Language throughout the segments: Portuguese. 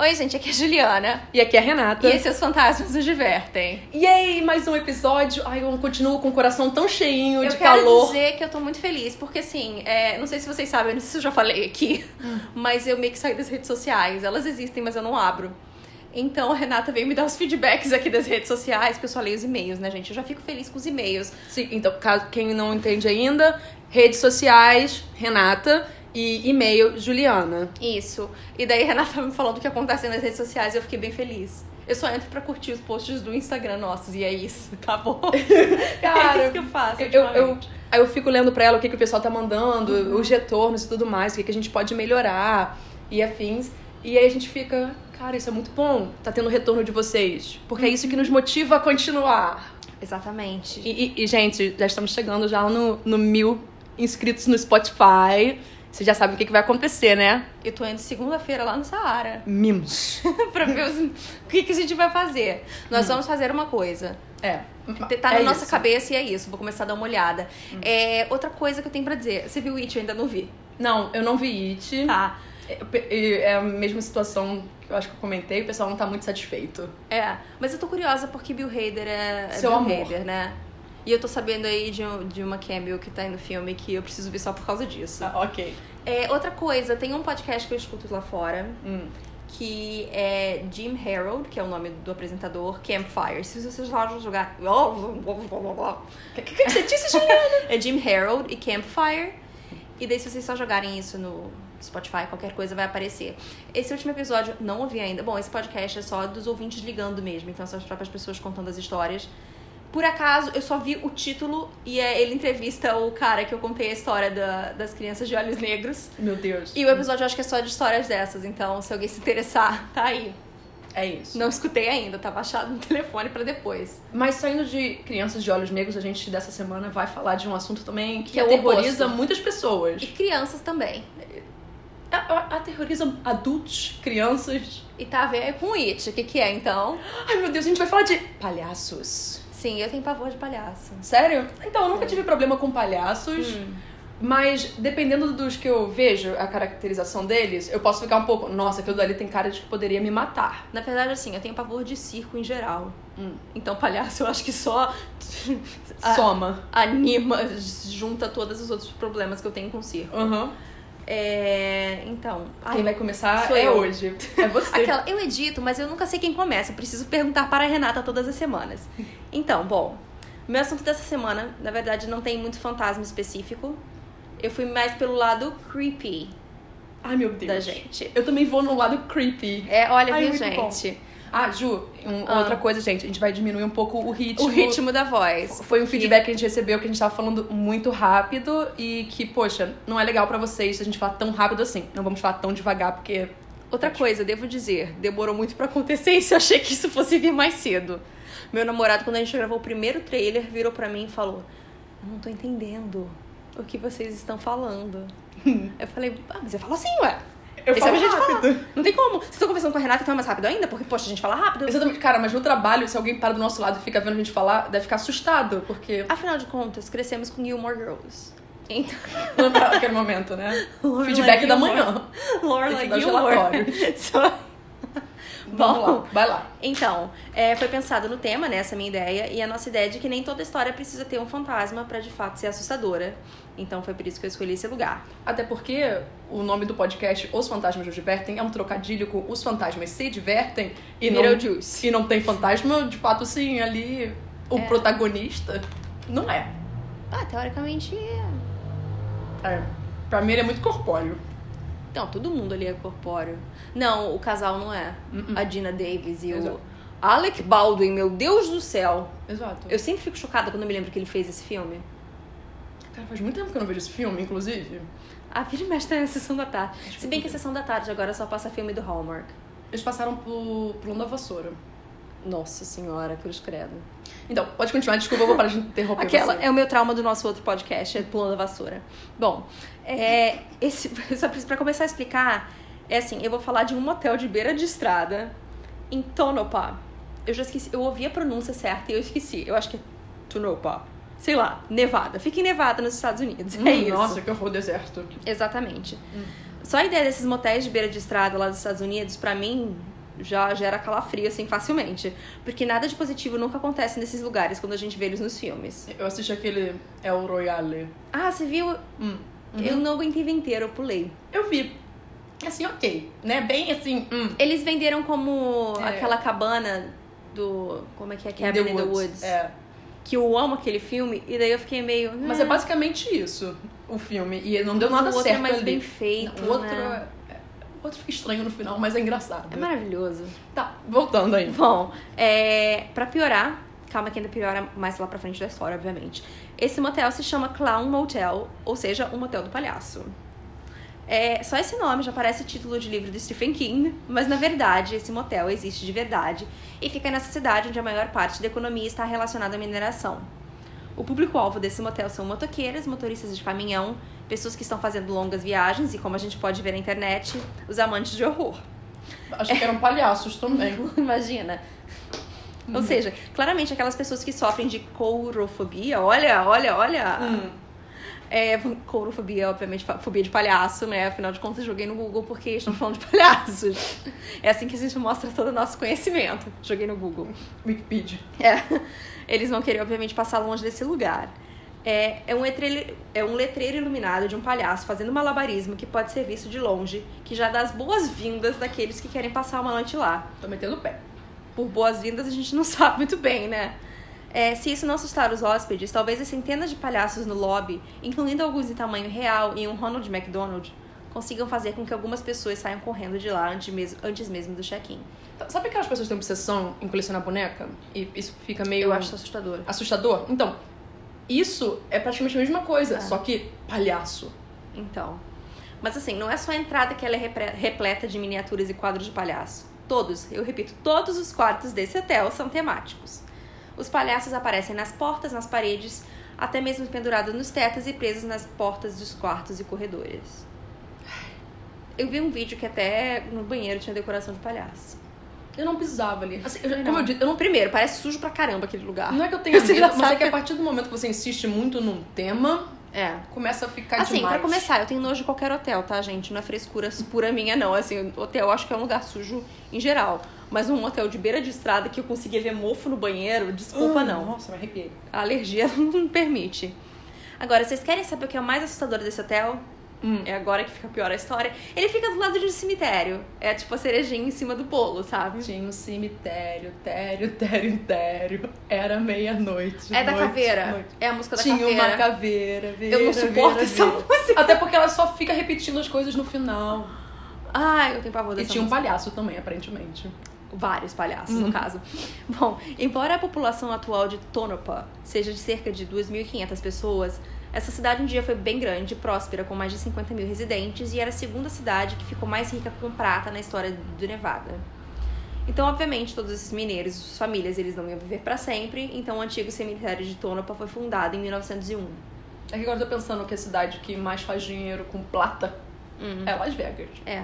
Oi, gente, aqui é a Juliana. E aqui é a Renata. E esses fantasmas nos divertem. E aí, mais um episódio. Ai, eu continuo com o coração tão cheinho eu de calor. Eu quero dizer que eu tô muito feliz, porque assim, é, não sei se vocês sabem, não sei se eu já falei aqui, hum. mas eu meio que saí das redes sociais. Elas existem, mas eu não abro. Então a Renata veio me dar os feedbacks aqui das redes sociais, porque eu só leio os e-mails, né, gente? Eu já fico feliz com os e-mails. Sim, então, caso quem não entende ainda, redes sociais, Renata e e-mail Juliana. Isso. E daí a Renata me falando o que acontece nas redes sociais e eu fiquei bem feliz. Eu só entro pra curtir os posts do Instagram nossos e é isso, tá bom? Cara, é isso que eu faço. Eu, eu, eu, fico lendo pra ela o que, que o pessoal tá mandando, uhum. os retornos e tudo mais, o que, que a gente pode melhorar e afins. E aí a gente fica, cara, isso é muito bom, tá tendo retorno de vocês. Porque é isso que nos motiva a continuar. Exatamente. E, e, e gente, já estamos chegando já no, no mil inscritos no Spotify. Você já sabe o que, que vai acontecer, né? Eu tô indo segunda-feira lá no Saara. Mimos. pra ver os... o que, que a gente vai fazer. Nós hum. vamos fazer uma coisa. É. Tá na é nossa isso. cabeça e é isso. Vou começar a dar uma olhada. Hum. É, outra coisa que eu tenho pra dizer. Você viu It? Eu ainda não vi. Não, eu não vi It. Tá. É, é a mesma situação que eu acho que eu comentei. O pessoal não tá muito satisfeito. É. Mas eu tô curiosa porque Bill Hader é... Seu Bill amor. Hader, né? E eu tô sabendo aí de, de uma cameo que tá aí no filme que eu preciso ver só por causa disso. Ah, ok. É, outra coisa, tem um podcast que eu escuto lá fora. Hum. Que é Jim Harold, que é o nome do apresentador, Campfire. Se vocês vão jogar. O que, que, que você disse, Juliana? é Jim Harold e Campfire. E daí, se vocês só jogarem isso no Spotify, qualquer coisa vai aparecer. Esse último episódio, não ouvi ainda. Bom, esse podcast é só dos ouvintes ligando mesmo. Então, são as próprias pessoas contando as histórias. Por acaso, eu só vi o título e é, ele entrevista o cara que eu contei a história da, das crianças de olhos negros. Meu Deus. E o episódio eu acho que é só de histórias dessas, então se alguém se interessar, tá aí. É isso. Não escutei ainda, tá baixado no telefone para depois. Mas saindo de crianças de olhos negros, a gente dessa semana vai falar de um assunto também que, que é aterroriza muitas pessoas. E crianças também. Aterroriza adultos, crianças. E tá a ver com It. O que, que é então? Ai meu Deus, a gente vai falar de palhaços. Sim, eu tenho pavor de palhaço. Sério? Então, eu nunca tive problema com palhaços. Hum. Mas dependendo dos que eu vejo, a caracterização deles, eu posso ficar um pouco. Nossa, aquilo dali tem cara de que poderia me matar. Na verdade, assim, eu tenho pavor de circo em geral. Hum. Então, palhaço, eu acho que só. Soma. Anima, junta todos os outros problemas que eu tenho com circo. Uhum. É, então. Quem ai, vai começar é eu. hoje. É você. Aquela, eu edito, mas eu nunca sei quem começa. Eu preciso perguntar para a Renata todas as semanas. Então, bom. Meu assunto dessa semana, na verdade, não tem muito fantasma específico. Eu fui mais pelo lado creepy. Ai, meu Deus. Da gente. Eu também vou no lado creepy. É, olha, Ai, viu, gente? Bom. Ah, Ju, um, ah. outra coisa, gente, a gente vai diminuir um pouco o ritmo. O ritmo da voz. Foi um feedback que a gente recebeu que a gente tava falando muito rápido e que, poxa, não é legal para vocês se a gente falar tão rápido assim. Não vamos falar tão devagar, porque. Outra coisa, devo dizer, demorou muito para acontecer isso, eu achei que isso fosse vir mais cedo. Meu namorado, quando a gente gravou o primeiro trailer, virou para mim e falou: Eu não tô entendendo o que vocês estão falando. eu falei, ah, mas eu falo assim, ué. Eu Esse falo é rápido. Não tem como. Você tá conversando com a Renata, então é mais rápido ainda? Porque, poxa, a gente fala rápido. Exatamente. Cara, mas no trabalho, se alguém para do nosso lado e fica vendo a gente falar, deve ficar assustado, porque... Afinal de contas, crescemos com Gilmore Girls. Então... Naquele momento, né? Feedback da manhã. Lorelai Gilmore. Só... Vamos Bom, lá, vai lá. Então, é, foi pensado no tema, né, essa minha ideia, e a nossa ideia é de que nem toda história precisa ter um fantasma para de fato ser assustadora. Então foi por isso que eu escolhi esse lugar. Até porque o nome do podcast Os Fantasmas nos Divertem é um trocadilho com Os Fantasmas se divertem e não, e não tem fantasma, de fato, sim, ali o é. protagonista. Não é. Ah, teoricamente é. É. Pra mim ele é muito corpóreo. Não, todo mundo ali é corpóreo. Não, o casal não é. Uh -uh. A Dina Davis e Exato. o Alec Baldwin, meu Deus do céu. Exato. Eu sempre fico chocada quando eu me lembro que ele fez esse filme. Cara, faz muito tempo que eu não vejo esse filme, inclusive. A Vira e Mexe na Sessão da Tarde. Se bem que a Sessão da Tarde agora só passa filme do Hallmark. Eles passaram pro Plano da Vassoura. Nossa senhora, cruz credo. Então, pode continuar, desculpa, eu vou parar de interromper Aquela você. é o meu trauma do nosso outro podcast, é Plano da Vassoura. Bom, é, esse, só pra começar a explicar, é assim, eu vou falar de um motel de beira de estrada em Tonopah. Eu já esqueci, eu ouvi a pronúncia certa e eu esqueci. Eu acho que é Tonopah sei lá, Nevada. Fica em Nevada nos Estados Unidos. Hum, é isso. Nossa, que horror deserto. Exatamente. Hum. Só a ideia desses motéis de beira de estrada lá dos Estados Unidos, pra mim, já gera calafrio, assim, facilmente. Porque nada de positivo nunca acontece nesses lugares quando a gente vê eles nos filmes. Eu assisti aquele El Royale. Ah, você viu? Hum. Eu não aguentei inteiro, eu pulei. Eu vi. Assim, ok. Né? Bem assim. Hum. Eles venderam como É. aquela cabana do. Como é que é? Cabin in the Woods. É. Que eu amo aquele filme, e daí eu fiquei meio. Mas é basicamente isso, o filme. E não deu nada o outro é certo mais ali. bem feito, Não, o outro, né? O outro fica estranho no final, mas é engraçado. É maravilhoso. Tá, voltando aí. Bom, é, pra piorar, calma que ainda piora mais lá pra frente da história, obviamente. Esse motel se chama Clown Motel, ou seja, um motel do palhaço. É, só esse nome já parece título de livro do Stephen King, mas na verdade esse motel existe de verdade e fica nessa cidade onde a maior parte da economia está relacionada à mineração. O público-alvo desse motel são motoqueiras, motoristas de caminhão, pessoas que estão fazendo longas viagens e, como a gente pode ver na internet, os amantes de horror. Achei que eram palhaços também. Imagina. Ou seja, claramente aquelas pessoas que sofrem de courofobia, olha, olha, olha. Hum. É, courofobia, obviamente, fobia de palhaço, né? Afinal de contas, joguei no Google porque estamos falando de palhaços. É assim que a gente mostra todo o nosso conhecimento. Joguei no Google. Wikipedia. É. Eles vão querer, obviamente, passar longe desse lugar. É, é, um letreiro, é um letreiro iluminado de um palhaço fazendo malabarismo que pode ser visto de longe, que já dá as boas-vindas daqueles que querem passar uma noite lá. Tô metendo o pé. Por boas-vindas a gente não sabe muito bem, né? É, se isso não assustar os hóspedes, talvez as centenas de palhaços no lobby, incluindo alguns em tamanho real e um Ronald McDonald, consigam fazer com que algumas pessoas saiam correndo de lá antes mesmo, antes mesmo do check-in. Tá, Sabe aquelas pessoas que têm obsessão em colecionar boneca? E isso fica meio Eu acho assustador. assustador? Então, isso é praticamente a mesma coisa, É. só que palhaço. Então. Mas assim, não é só a entrada que ela é repleta de miniaturas e quadros de palhaço. Todos, eu repito, todos os quartos desse hotel são temáticos. Os palhaços aparecem nas portas, nas paredes, até mesmo pendurados nos tetos e presos nas portas dos quartos e corredores. Eu vi um vídeo que até no banheiro tinha decoração de palhaço. Eu não pisava ali. Assim, eu- como eu disse, eu não Primeiro, parece sujo pra caramba aquele lugar. Não é que eu tenha Você medo, mas é que a partir do momento que você insiste muito num tema, É. começa a ficar Assim, demais. pra começar, eu tenho nojo de qualquer hotel, tá, gente? Não é frescura pura minha, não. Assim, hotel eu acho que é um lugar sujo em geral. Mas um hotel de beira de estrada que eu conseguia ver mofo no banheiro, desculpa, Ah, não. Nossa, me arrepiei. A alergia não permite. Agora, vocês querem saber o que é o mais assustador desse hotel? Hum. É agora que fica pior a história. Ele fica do lado de um cemitério. É tipo a cerejinha em cima do bolo, sabe? Tinha um cemitério, tério, tério, tério. Era meia-noite. É da noite, caveira. noite. É a música da Tinha caveira. uma caveira, veira, Eu não suporto veira, essa veira. música. Até porque ela só fica repetindo as coisas no final. Ai, eu tenho pavor E dessa tinha um música. palhaço também, aparentemente. Vários palhaços, Uhum. no caso. Bom, embora a população atual de Tonopah seja de cerca de 2.500 pessoas, essa cidade um dia foi bem grande e próspera, com mais de 50 mil residentes, e era a segunda cidade que ficou mais rica com prata na história do Nevada. Então, obviamente, todos esses mineiros e suas famílias, eles não iam viver para sempre, então o antigo cemitério de Tonopah foi fundado em 1901. É que agora eu tô pensando que a cidade que mais faz dinheiro com plata Hum, é Las Vegas. é.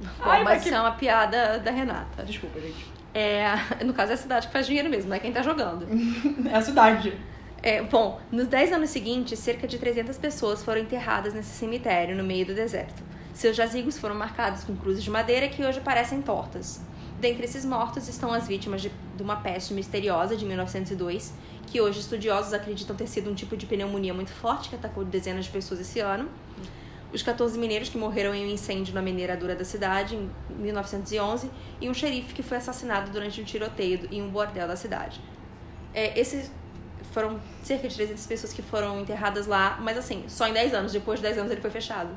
Bom, Ai, mas mas que- isso é uma piada da Renata. Desculpa, gente. É, no caso, é a cidade que faz dinheiro mesmo, não é quem tá jogando. É a cidade. É, bom, nos 10 anos seguintes, cerca de 300 pessoas foram enterradas nesse cemitério no meio do deserto. Seus jazigos foram marcados com cruzes de madeira que hoje parecem tortas. Dentre esses mortos estão as vítimas de, de uma peste misteriosa de 1902, que hoje estudiosos acreditam ter sido um tipo de pneumonia muito forte que atacou dezenas de pessoas esse ano. Os 14 mineiros que morreram em um incêndio na mineradora da cidade em 1911 e um xerife que foi assassinado durante um tiroteio em um bordel da cidade. É, esses foram cerca de 300 pessoas que foram enterradas lá, mas assim, só em 10 anos. Depois de 10 anos ele foi fechado.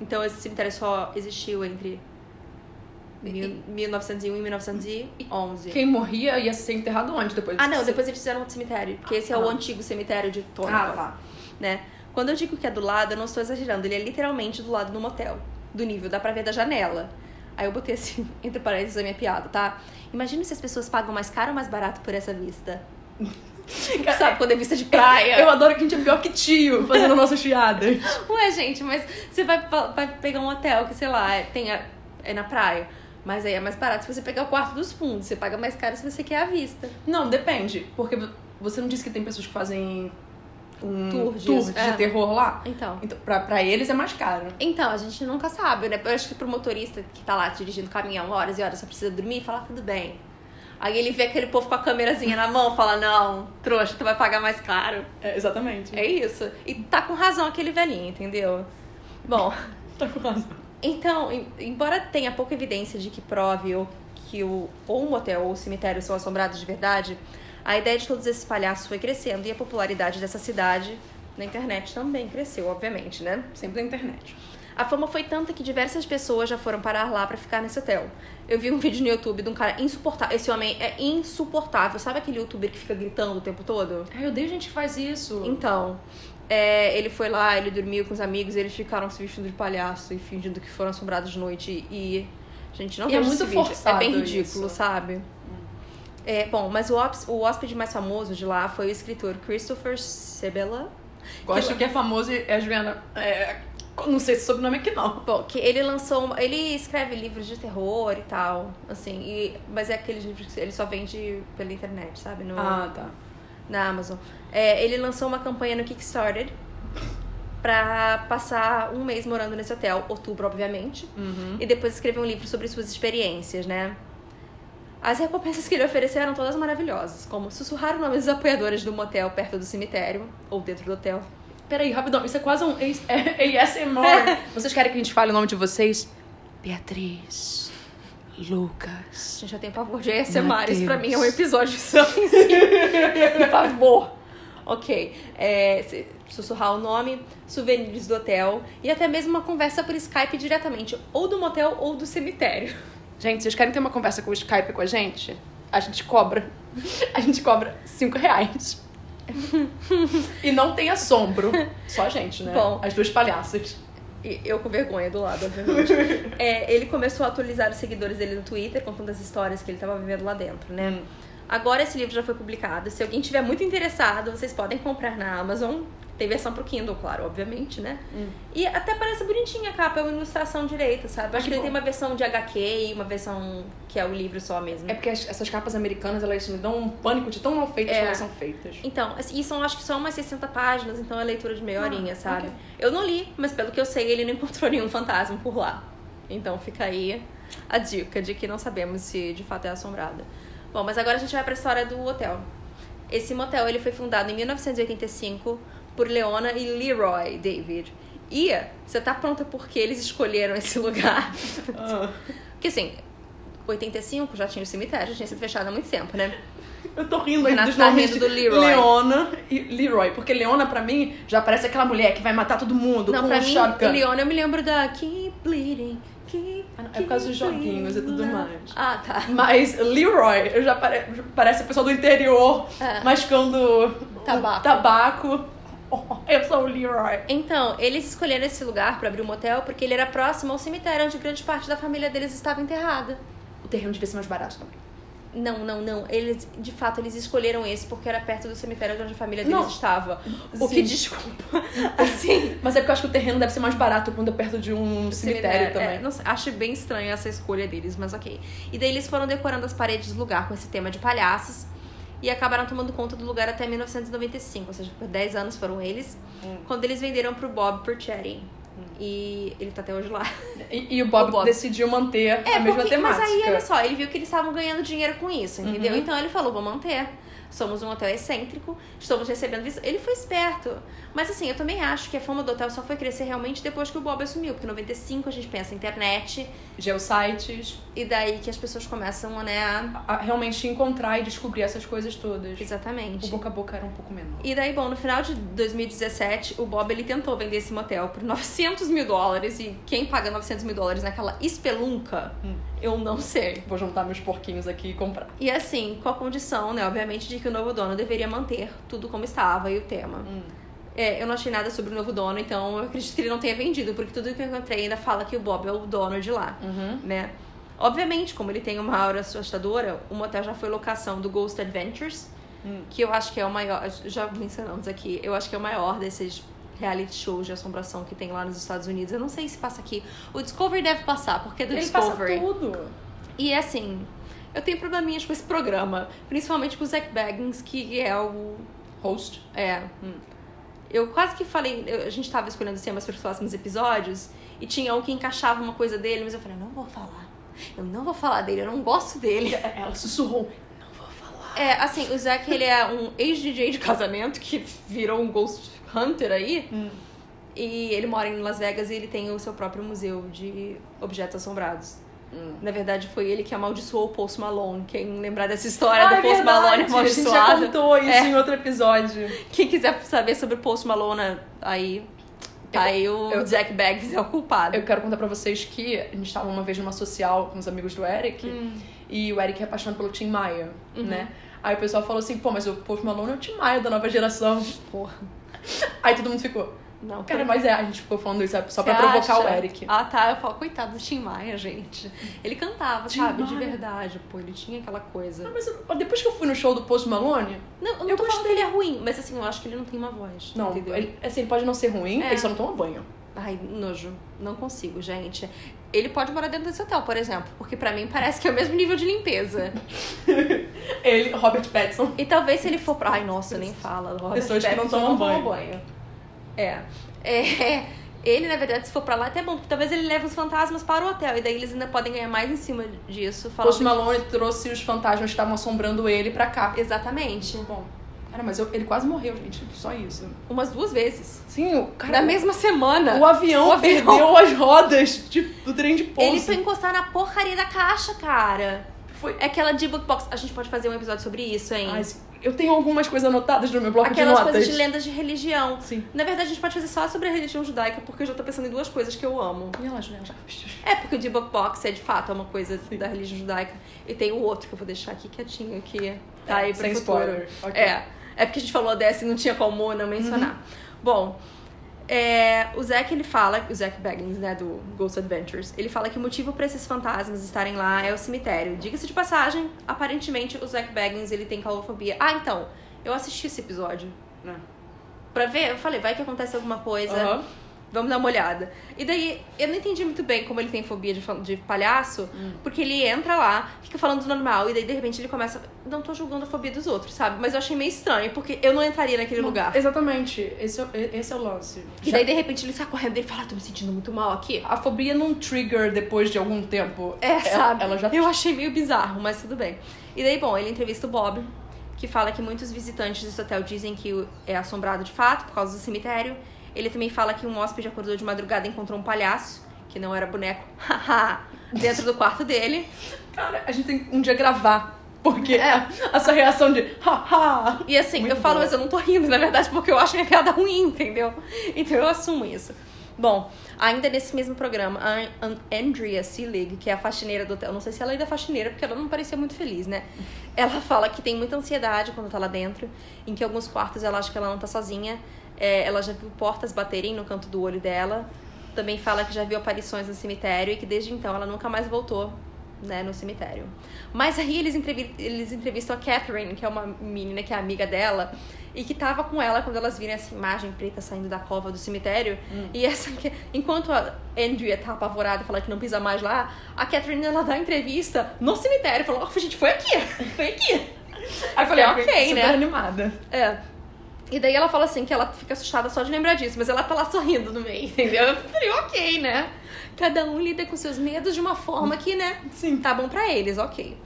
Então esse cemitério só existiu entre mil- 1901 e 1911. Quem morria ia ser enterrado onde depois? Ah, não, depois eles fizeram outro cemitério, porque esse é o Ah. antigo cemitério de Tonopah Ah, tá. né? Quando eu digo que é do lado, eu não estou exagerando. Ele é literalmente do lado do motel. Do nível, dá pra ver da janela. Aí eu botei assim, entre parênteses, a minha piada, tá? Imagina se as pessoas pagam mais caro ou mais barato por essa vista. Sabe, quando é vista de praia. Eu adoro que a gente é pior que tio fazendo nossas piadas. Ué, gente, mas você vai, vai pegar um hotel que, sei lá, é- tem a- é na praia. Mas aí é mais barato se você pegar o quarto dos fundos. Você paga mais caro se você quer a vista. Não, depende. Porque você não disse que tem pessoas que fazem um Tour tour, disso, de é. terror lá. Então. Então, pra, pra eles é mais caro. Então, a gente nunca sabe, né? Eu acho que pro motorista que tá lá dirigindo caminhão horas e horas, só precisa dormir, fala, tudo bem. Aí ele vê aquele povo com a câmerazinha na mão, fala, não, trouxa, tu vai pagar mais caro. É, exatamente. É isso. E tá com razão aquele velhinho, entendeu? Bom, Tá com razão. então, em- embora tenha pouca evidência de que prove ou que o, ou um motel ou o cemitério são assombrados de verdade, a ideia de todos esses palhaços foi crescendo e a popularidade dessa cidade na internet também cresceu, obviamente, né? Sempre na internet. A fama foi tanta que diversas pessoas já foram parar lá pra ficar nesse hotel. Eu vi um vídeo no YouTube de um cara insuportável. Esse homem é insuportável. Sabe aquele youtuber que fica gritando o tempo todo? Ai, eu odeio gente que faz isso. Então, é, ele foi lá, ele dormiu com os amigos, eles ficaram se vestindo de palhaço e fingindo que foram assombrados de noite. E, gente, não E é muito esse vídeo. forçado É bem ridículo, isso. sabe? É, bom, mas o, o hóspede mais famoso de lá foi o escritor Christopher Sebela. Gosto que é famoso e a Juliana. É, não sei se o sobrenome aqui não. Bom, que ele lançou. uma- Ele escreve livros de terror e tal, assim, e, mas é aqueles livros que ele só vende pela internet, sabe? No, Ah, tá. Na Amazon. É, ele lançou uma campanha no Kickstarter pra passar um mês morando nesse hotel, outubro, obviamente, Uhum. e depois escrever um livro sobre suas experiências, né? As recompensas que ele ofereceu eram todas maravilhosas, como sussurrar o nome dos apoiadores do motel perto do cemitério, ou dentro do hotel. Peraí, rapidão. Isso é quase um AS- é, ASMR. Vocês querem que a gente fale o nome de vocês? Beatriz. Lucas. Gente, eu tenho pavor de ASMR, isso pra mim é um episódio só em si. Por favor. Ok. É, sussurrar o nome, souvenirs do hotel e até mesmo uma conversa por Skype diretamente, ou do motel ou do cemitério. Gente, vocês querem ter uma conversa com o Skype com a gente? A gente cobra. A gente cobra 5 reais. E não tem assombro. Só a gente, né? Bom. As duas palhaças. E eu com vergonha do lado, obviamente. É, ele começou a atualizar os seguidores dele no Twitter, contando as histórias que ele estava vivendo lá dentro, né? Hum. Agora esse livro já foi publicado. Se alguém tiver muito interessado, vocês podem comprar na Amazon. Tem versão pro Kindle, claro, obviamente, né? Hum. E até parece bonitinha a capa, é uma ilustração direita, sabe? Ah, Acho que que tem uma versão de HQ e uma versão que é o livro só mesmo. É porque as- essas capas americanas, elas me dão um pânico de tão mal feitas É. que elas são feitas. Então, assim, e são acho que só umas 60 páginas, então é leitura de meia Ah, horinha, sabe? ok. Eu não li, mas pelo que eu sei, ele não encontrou nenhum fantasma por lá. Então fica aí a dica de que não sabemos se de fato é assombrada. Bom, mas agora a gente vai pra história do hotel. Esse motel ele foi fundado em 1985 por Leona e Leroy David. E você tá pronta porque eles escolheram esse lugar? Ah. Porque assim, 85 já tinha o cemitério, já tinha sido fechado há muito tempo, né? Eu tô rindo Renato dos tá nomes rindo do Leroy. Leona e Leroy. Porque Leona, pra mim, já parece aquela mulher que vai matar todo mundo Não, com pra um mim, shotgun. Leona, eu me lembro da Keep Bleeding, Keep Ah, não, é por causa dos joguinhos e tudo bleeding. mais. Ah, tá. Mas Leroy, eu já pare... parece a pessoa do interior É. mascando Tabaco. tabaco. Eu sou o Leroy. Então, eles escolheram esse lugar pra abrir o motel porque ele era próximo ao cemitério onde grande parte da família deles estava enterrada. O terreno devia ser mais barato também. Não, não, não. Eles, de fato, eles escolheram esse porque era perto do cemitério onde a família deles Não. estava. O Sim. que, desculpa, assim... Mas é porque eu acho que o terreno deve ser mais barato quando é perto de um cemitério, também. É, não acho bem estranho essa escolha deles, mas ok. E daí eles foram decorando as paredes do lugar com esse tema de palhaços e acabaram tomando conta do lugar até 1995, ou seja, por 10 anos foram eles, Hum. quando eles venderam pro Bob Perchetti. E ele tá até hoje lá. E, e o, Bob O Bob. decidiu manter É, a mesma porque, mas temática. aí, olha só, ele viu que eles estavam ganhando dinheiro com isso, entendeu? Uhum. Então ele falou, vou manter. Somos um hotel excêntrico, estamos recebendo visitas. Ele foi esperto. Mas assim, eu também acho que a fama do hotel só foi crescer realmente depois que o Bob assumiu. Porque em 95 a gente pensa em internet, Geosites, e daí que as pessoas começam, né, a... a realmente encontrar e descobrir essas coisas todas. Exatamente. O boca a boca era um pouco menor. E daí, bom, no final de 2017, o Bob ele tentou vender esse motel por 900 mil dólares. E quem paga 900 mil dólares naquela espelunca, Hum. Eu não sei. Vou juntar meus porquinhos aqui e comprar. E assim, com a condição, né, obviamente, de que o novo dono deveria manter tudo como estava e o tema. Hum. É, eu não achei nada sobre o novo dono, então eu acredito que ele não tenha vendido, porque tudo que eu encontrei ainda fala que o Bob é o dono de lá, Uhum. né? Obviamente, como ele tem uma aura assustadora, o motel já foi locação do Ghost Adventures, Hum. que eu acho que é o maior, já mencionamos aqui, eu acho que é o maior desses reality shows de assombração que tem lá nos Estados Unidos. Eu não sei se passa aqui. O Discovery deve passar, porque é do Ele passa Discovery. tudo. E assim, eu tenho probleminhas com esse programa, principalmente com o Zach Baggins, que é o Host. é. Hum. Eu quase que falei, eu- a gente tava escolhendo os temas para os próximos episódios e tinha um que encaixava uma coisa dele, mas eu falei, não vou falar. Eu não vou falar dele, eu não gosto dele. Ela sussurrou. Não vou falar. É, assim, o Zack, ele é um ex-DJ de casamento que virou um Ghost Hunter aí. Hum. E ele mora em Las Vegas e ele tem o seu próprio museu de objetos assombrados. Hum. Na verdade, foi ele que amaldiçoou o Post Malone. Quem lembrar dessa história Ah, do é Post verdade. Malone A gente já amaldiçoado. contou isso É. em outro episódio. Quem quiser saber sobre o Post Malone, aí. Tá aí o eu- Zack Baggs é o culpado. Eu quero contar pra vocês que a gente tava uma vez numa social com os amigos do Eric Hum. e o Eric é apaixonado pelo Tim Maia, Uhum. né? Aí o pessoal falou assim, pô, mas o Post Malone é o Tim Maia da nova geração. Porra. Aí todo mundo ficou, Não, cara, mas é, a gente ficou falando isso só Você pra provocar acha? o Eric. Ah, tá. Eu falo, coitado do Tim Maia, gente. Ele cantava, Tim sabe? De Maia. verdade. Pô, ele tinha aquela coisa. Ah, mas eu- depois que eu fui no show do Post Malone, Não, eu não Eu tô falando que gostei. ele é ruim, mas assim, eu acho que ele não tem uma voz. não, entendeu? ele, assim, ele pode não ser ruim, É. ele só não toma banho. Ai, nojo. Não consigo, gente. Ele pode morar dentro desse hotel, por exemplo, porque pra mim parece que é o mesmo nível de limpeza. Ele, Robert Pattinson. E talvez se ele for pra. Ai, nossa, nem fala. Robert Pessoas que não Pattinson tomam toma banho. É. É. Ele, na verdade, se for pra lá, até bom, porque talvez ele leve os fantasmas para o hotel. E daí eles ainda podem ganhar mais em cima disso. Post Malone trouxe os fantasmas que estavam assombrando ele pra cá. Exatamente. Bom, cara, mas eu- ele quase morreu, gente. Só isso. Umas duas vezes. Sim, o cara. Na mesma semana. O avião, O avião. perdeu as rodas de- do trem de pouso. Ele foi encostar na porcaria da caixa, cara. Foi. É aquela de book box. A gente pode fazer um episódio sobre isso, hein? Ai, eu tenho algumas coisas anotadas no meu bloco Aquelas de notas. coisas de lendas de religião. Sim. Na verdade, a gente pode fazer só sobre a religião judaica, porque eu já tô pensando em duas coisas que eu amo. E ela, Juliana. É, porque o de book box é de fato é uma coisa da religião judaica. E tem o outro que eu vou deixar aqui quietinho, que tá aí pro Sem futuro. spoiler. Ok. É. É porque a gente falou dessa e não tinha como não mencionar. Bom, é, o Zack ele fala, o Zack Baggins, né, do Ghost Adventures, ele fala que o motivo pra esses fantasmas estarem lá é o cemitério. Diga-se de passagem, aparentemente o Zack Baggins ele tem calofobia. Ah, então, eu assisti esse episódio. Né? Pra ver, eu falei, vai que acontece alguma coisa. Aham. Vamos dar uma olhada. E daí, eu não entendi muito bem como ele tem fobia de, de palhaço, porque ele entra lá, fica falando normal, e daí de repente ele começa. Não tô julgando a fobia dos outros, sabe? Mas eu achei meio estranho, porque eu não entraria naquele lugar. Exatamente. Esse é, esse é o lance. E daí de repente ele sai correndo e fala: ah, tô me sentindo muito mal aqui. A fobia não trigger depois de algum tempo. É, ela, sabe? Ela já Eu achei meio bizarro, mas tudo bem. E daí, bom, ele entrevista o Bob, que fala que muitos visitantes desse hotel dizem que é assombrado de fato por causa do cemitério. Ele também fala que um hóspede acordou de madrugada e encontrou um palhaço, que não era boneco, haha, dentro do quarto dele. Cara, a gente tem que um dia gravar. Porque É. essa reação de haha. E assim, Muito eu falo, boa. mas eu não tô rindo, na verdade, porque eu acho minha piada ruim, entendeu? Então eu assumo isso. Bom, ainda nesse mesmo programa, a An- Andrea Seelig, que é a faxineira do hotel, não sei se ela ainda é faxineira, porque ela não parecia muito feliz, né? Ela fala que tem muita ansiedade quando tá lá dentro, em que alguns quartos ela acha que ela não tá sozinha. É, ela já viu portas baterem no canto do olho dela. Também fala que já viu aparições no cemitério e que desde então ela nunca mais voltou né, no cemitério. Mas aí eles, entrevi eles entrevistam a Catherine, que é uma menina que é amiga dela, e que tava com ela quando elas viram essa imagem preta saindo da cova do cemitério. E essa que- enquanto a Andrea tá apavorada e fala que não pisa mais lá, a Catherine ela dá entrevista no cemitério, falou: "Oh, gente, foi aqui, foi aqui. Aí eu falei, ok, né? animada. É. E daí ela fala assim que ela fica assustada só de lembrar disso, mas ela tá lá sorrindo no meio, entendeu? Eu falei, ok, né? Cada um lida com seus medos de uma forma que, né? Sim. Tá bom pra eles, ok.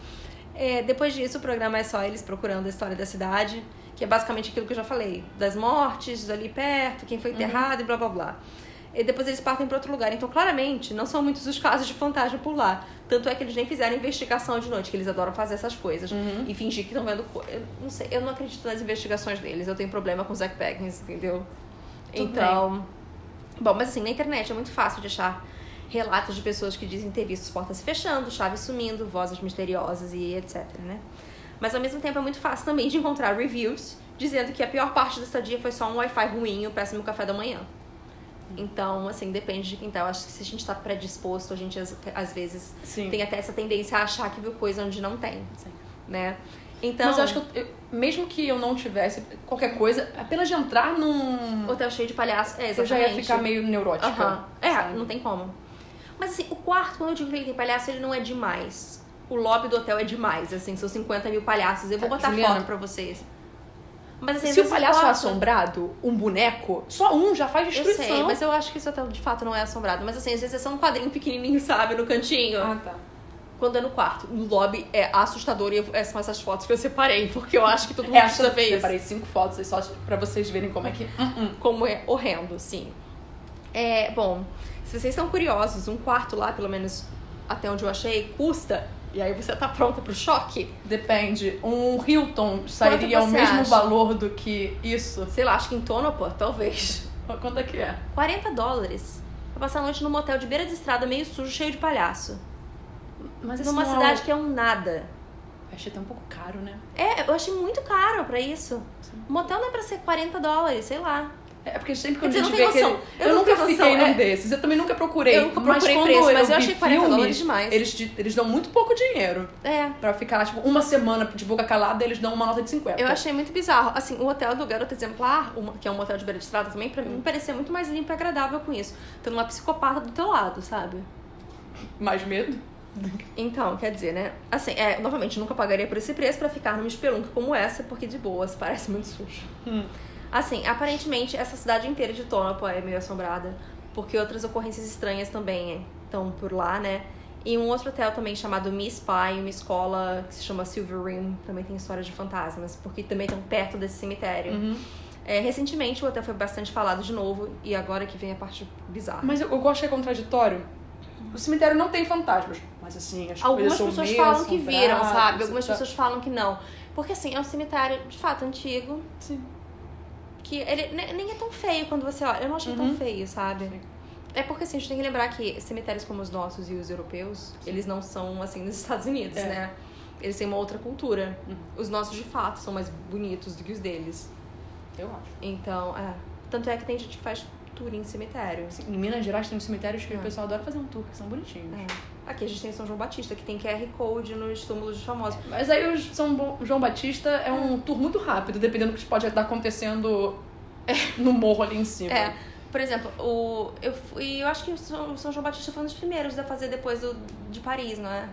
É, depois disso, o programa é só eles procurando a história da cidade, que é basicamente aquilo que eu já falei: das mortes ali perto, quem foi enterrado e blá blá blá. E depois eles partem pra outro lugar. Então, claramente, não são muitos os casos de fantasma por lá. Tanto é que eles nem fizeram investigação de noite, que eles adoram fazer essas coisas. E fingir que estão vendo coisa. Eu não sei, eu não acredito nas investigações deles. Eu tenho problema com o Zack Baggins, entendeu? Tudo então. Bom, mas assim, na internet é muito fácil de achar relatos de pessoas que dizem ter visto portas se fechando, chaves sumindo, vozes misteriosas e etc, né? Mas ao mesmo tempo é muito fácil também de encontrar reviews dizendo que a pior parte da estadia foi só um Wi-Fi ruim e o péssimo café da manhã. Então, assim, depende de quem tá. Eu acho que se a gente tá predisposto, a gente às, às vezes Sim. tem até essa tendência a achar que viu coisa onde não tem, Sim. né? Então, Mas eu acho que, eu- eu- mesmo que eu não tivesse qualquer coisa, apenas de entrar num. hotel cheio de palhaço, é, Eu já ia ficar meio neurótica. É, sabe? não tem como. Mas assim, o quarto, quando eu digo que ele tem palhaço, ele não é demais. O lobby do hotel é demais, assim, são 50 mil palhaços. Eu vou Tá, botar Juliana. foto pra vocês. Mas assim, Se o palhaço é assombrado, um boneco, só um já faz Eu destruição. sei, mas eu acho que esse hotel de fato não é assombrado. Mas assim, às vezes é só um quadrinho pequenininho, sabe, no cantinho. Ah, tá. Quando é no quarto. No lobby é assustador e essas são essas fotos que eu separei, porque eu acho que todo mundo É, precisa ver isso. separei cinco fotos só pra vocês verem como é que... Hum, Como é horrendo, sim. É, bom, se vocês estão curiosos, um quarto lá, pelo menos até onde eu achei, custa. E aí você tá pronta pro choque? Depende. Um Hilton sairia ao mesmo acha? valor do que isso? Sei lá, acho que em Tonopah, talvez. Quanto é que é? 40 dólares. Pra passar a noite num motel de beira de estrada meio sujo, cheio de palhaço. Mas Numa não é cidade que é um nada. Achei até um pouco caro, né? É, eu achei muito caro pra isso. O motel não é pra ser 40 dólares, sei lá. É porque sempre Quer quando a gente vê aquele... noção. Eu, Eu nunca tenho fiquei noção, num é. desses. Eu também nunca procurei. Eu nunca mas procurei quando preço, mas eu achei 40 filmes, dólares demais. Eles, eles dão muito pouco dinheiro. É. Pra ficar, tipo, uma semana de boca calada, eles dão uma nota de 50. Eu achei muito bizarro. Assim, o hotel do Garoto Exemplar, uma- que é um motel de beira de estrada também, pra mim parecia muito mais limpo e agradável com isso. Tendo uma psicopata do teu lado, sabe? Mais medo? Então, quer dizer, né? Assim, é, novamente, nunca pagaria por esse preço pra ficar numa espelunca como essa, porque de boas, parece muito sujo. Hum. Assim, aparentemente, essa cidade inteira de Tonopah é meio assombrada, porque outras ocorrências estranhas também estão por lá, né? E um outro hotel também chamado Miss Pie, uma escola que se chama Silver Rim, também tem histórias de fantasmas, porque também estão perto desse cemitério. Uhum. É, recentemente o hotel foi bastante falado de novo, e agora que vem a parte bizarra. Mas eu, eu gosto que é contraditório. O cemitério não tem fantasmas. Mas assim, as Algumas pessoas meio falam que viram, sabe? Algumas tá? pessoas falam que não. Porque assim, é um cemitério de fato antigo, Sim. Que ele ne- nem é tão feio quando você olha. Eu não achei tão Uhum. feio, sabe? Sim. É porque assim, a gente tem que lembrar que cemitérios como os nossos e os europeus, eles não são assim nos Estados Unidos, É. né? Eles têm uma outra cultura. Uhum. Os nossos, de fato, são mais bonitos do que os deles. Eu acho. Então, é. Tanto é que tem gente que faz tour em cemitério. Assim, em Minas Gerais tem uns cemitérios que É. o pessoal adora fazer um tour, que são bonitinhos. É. Aqui a gente tem São João Batista, que tem QR Code nos túmulos de famosos. Mas aí o São João Batista é um tour muito rápido, dependendo do que pode estar acontecendo no morro ali em cima. É, por exemplo, o, eu fui. Eu acho que o São, o São João Batista foi um dos primeiros a fazer depois do, de Paris, não é?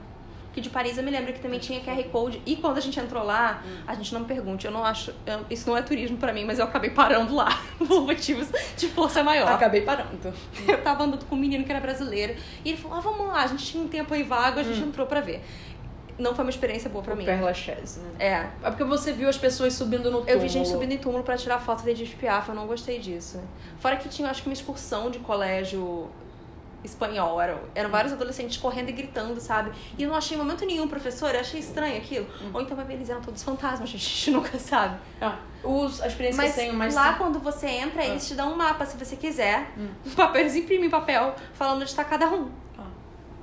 Que de Paris eu me lembro que também tinha QR Code. E quando a gente entrou lá, a gente não me pergunte, eu não acho. eu- isso não é turismo pra mim, mas eu acabei parando lá por motivos de força maior. Acabei parando. Eu tava andando com um menino que era brasileiro. E ele falou: ah, vamos lá, a gente tinha um tempo aí vago, a gente entrou pra ver. Não foi uma experiência boa pra mim. Père Lachaise, né? É. É porque você viu as pessoas subindo no túmulo. Eu vi gente subindo em túmulo pra tirar foto de Edith Piaf, eu não gostei disso. Fora que tinha, acho que uma excursão de colégio espanhol. Eram, eram vários adolescentes correndo e gritando, sabe? E eu não achei em momento nenhum, professor, eu achei estranho aquilo. Ou então eles eram todos fantasmas, a gente nunca sabe. Ah, os, a experiência Mas que eu tenho mais... lá quando você entra, Ah. eles te dão um mapa, se você quiser. Hum. Um papel, eles imprimem papel falando onde está cada um. Ah.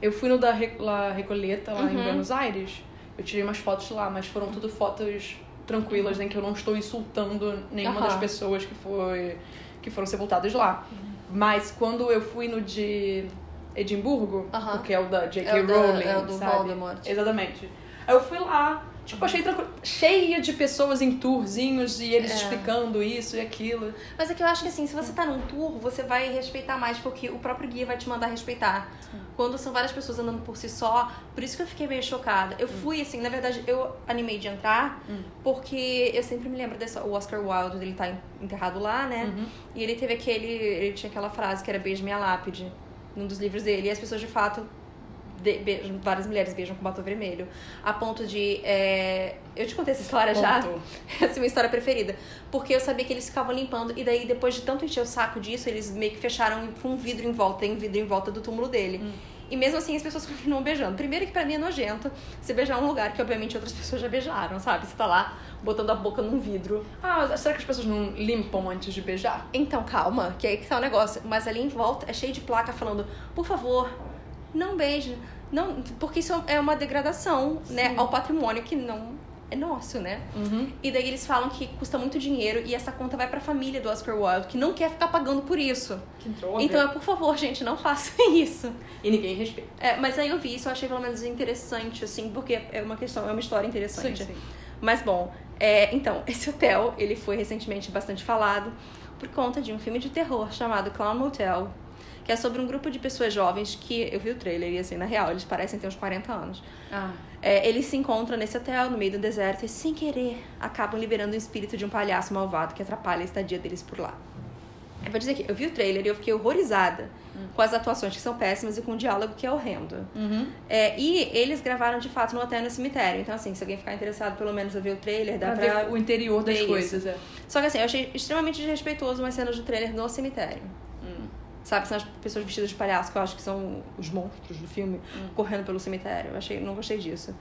Eu fui no da Re- La Recoleta, lá em Uhum. Buenos Aires. Eu tirei umas fotos lá, mas foram tudo fotos tranquilas, em que eu não estou insultando nenhuma das pessoas que, foi, que foram sepultadas lá. Mas quando eu fui no de Edimburgo, Aham. que é o da J.K. É Rowling, é o do sabe? Voldemort. Exatamente. Eu fui lá, tipo, achei tranquilo, cheia de pessoas em tourzinhos e eles É. explicando isso e aquilo. Mas é que eu acho que assim, se você tá num tour, você vai respeitar mais, porque o próprio guia vai te mandar respeitar. Quando são várias pessoas andando por si só, por isso que eu fiquei meio chocada. Eu fui, assim, na verdade, eu animei de entrar, Hum. porque eu sempre me lembro desse, o Oscar Wilde, ele tá enterrado lá, né? Uhum. E ele teve aquele, ele tinha aquela frase que era beijo minha lápide, num dos livros dele, e as pessoas de fato de- beijam, várias mulheres beijam com batom vermelho. A ponto de. é, Eu te contei essa história já. Essa é a minha história preferida. Porque eu sabia que eles ficavam limpando, e daí, depois de tanto encher o saco disso, eles meio que fecharam com um vidro em volta, tem um vidro em volta do túmulo dele. Hum. E mesmo assim as pessoas continuam beijando. Primeiro que pra mim é nojento você beijar um lugar que obviamente outras pessoas já beijaram, sabe? Você tá lá botando a boca num vidro. Ah, será que as pessoas não limpam antes de beijar? Então, calma, que aí que tá o negócio. Mas ali em volta é cheio de placa falando, por favor, não beije. Não, porque isso é uma degradação, né, ao patrimônio que não é nosso, né? Uhum. E daí eles falam que custa muito dinheiro e essa conta vai pra família do Oscar Wilde, que não quer ficar pagando por isso. Que droga. Então, por favor, gente, não façam isso. E ninguém respeita. É, mas aí eu vi isso, eu achei pelo menos interessante, assim, porque é uma questão, é uma história interessante. Sim, sim. Mas bom, é, então, esse hotel, ele foi recentemente bastante falado por conta de um filme de terror chamado Clown Motel, que é sobre um grupo de pessoas jovens que eu vi o trailer e assim, na real, eles parecem ter uns 40 anos. Ah. É, eles se encontram nesse hotel, no meio do deserto, e sem querer acabam liberando o espírito de um palhaço malvado que atrapalha a estadia deles por lá. Eu vou dizer que eu vi o trailer e eu fiquei horrorizada com as atuações que são péssimas e com o diálogo que é horrendo. Uhum. É, e eles gravaram de fato no hotel no cemitério. Então, assim, se alguém ficar interessado, pelo menos a ver o trailer, dá Pra pra. ver o interior das coisas, é. Só que assim, eu achei extremamente desrespeitoso umas cenas do trailer no cemitério. Sabe, são as pessoas vestidas de palhaço, que eu acho que são os monstros do filme, Hum. correndo pelo cemitério. Eu achei, não gostei disso.